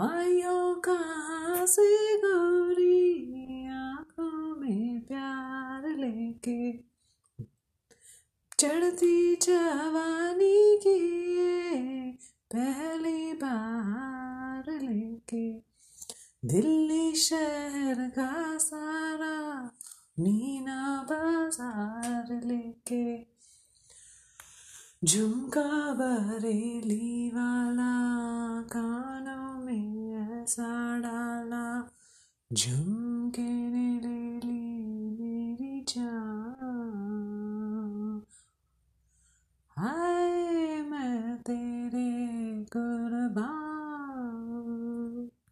आयो कहाँ से गोरी आँखों में प्यार लेके। चढ़ती जवानी की पहली बार लेके। दिल्ली शहर का सारा मीना बाज़ार लेके। झुमका बरेली वाला सा डाला झुमके ने ले ली मेरी जान हाय मैं तेरे कुर्बान